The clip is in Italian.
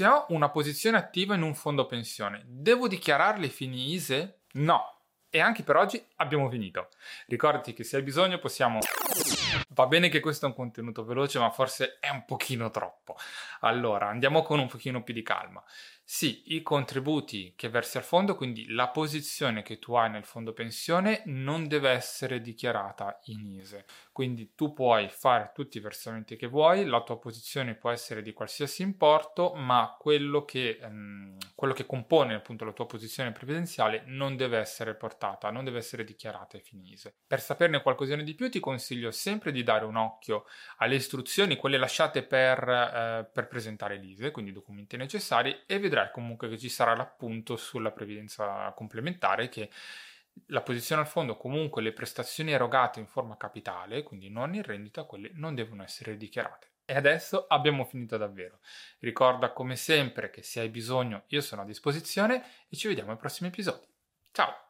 se ho una posizione attiva in un fondo pensione, devo dichiararle fini ISE? No. E anche per oggi abbiamo finito. Ricordati che se hai bisogno possiamo... Va bene che questo è un contenuto veloce, ma forse è un pochino troppo. Allora, andiamo con un pochino più di calma. Sì, i contributi che versi al fondo, quindi la posizione che tu hai nel fondo pensione non deve essere dichiarata in ISE. Quindi tu puoi fare tutti i versamenti che vuoi, la tua posizione può essere di qualsiasi importo, ma quello che, ehm, quello che compone appunto la tua posizione previdenziale non deve essere portata, non deve essere dichiarata ai fini. Per saperne qualcosina di più ti consiglio sempre di dare un occhio alle istruzioni, quelle lasciate per, eh, per presentare l'ISE, quindi i documenti necessari, e vedrai comunque che ci sarà l'appunto sulla previdenza complementare che la posizione al fondo comunque le prestazioni erogate in forma capitale, quindi non in rendita, quelle non devono essere dichiarate. E adesso abbiamo finito davvero. Ricorda come sempre che se hai bisogno io sono a disposizione e ci vediamo ai prossimi episodi. Ciao!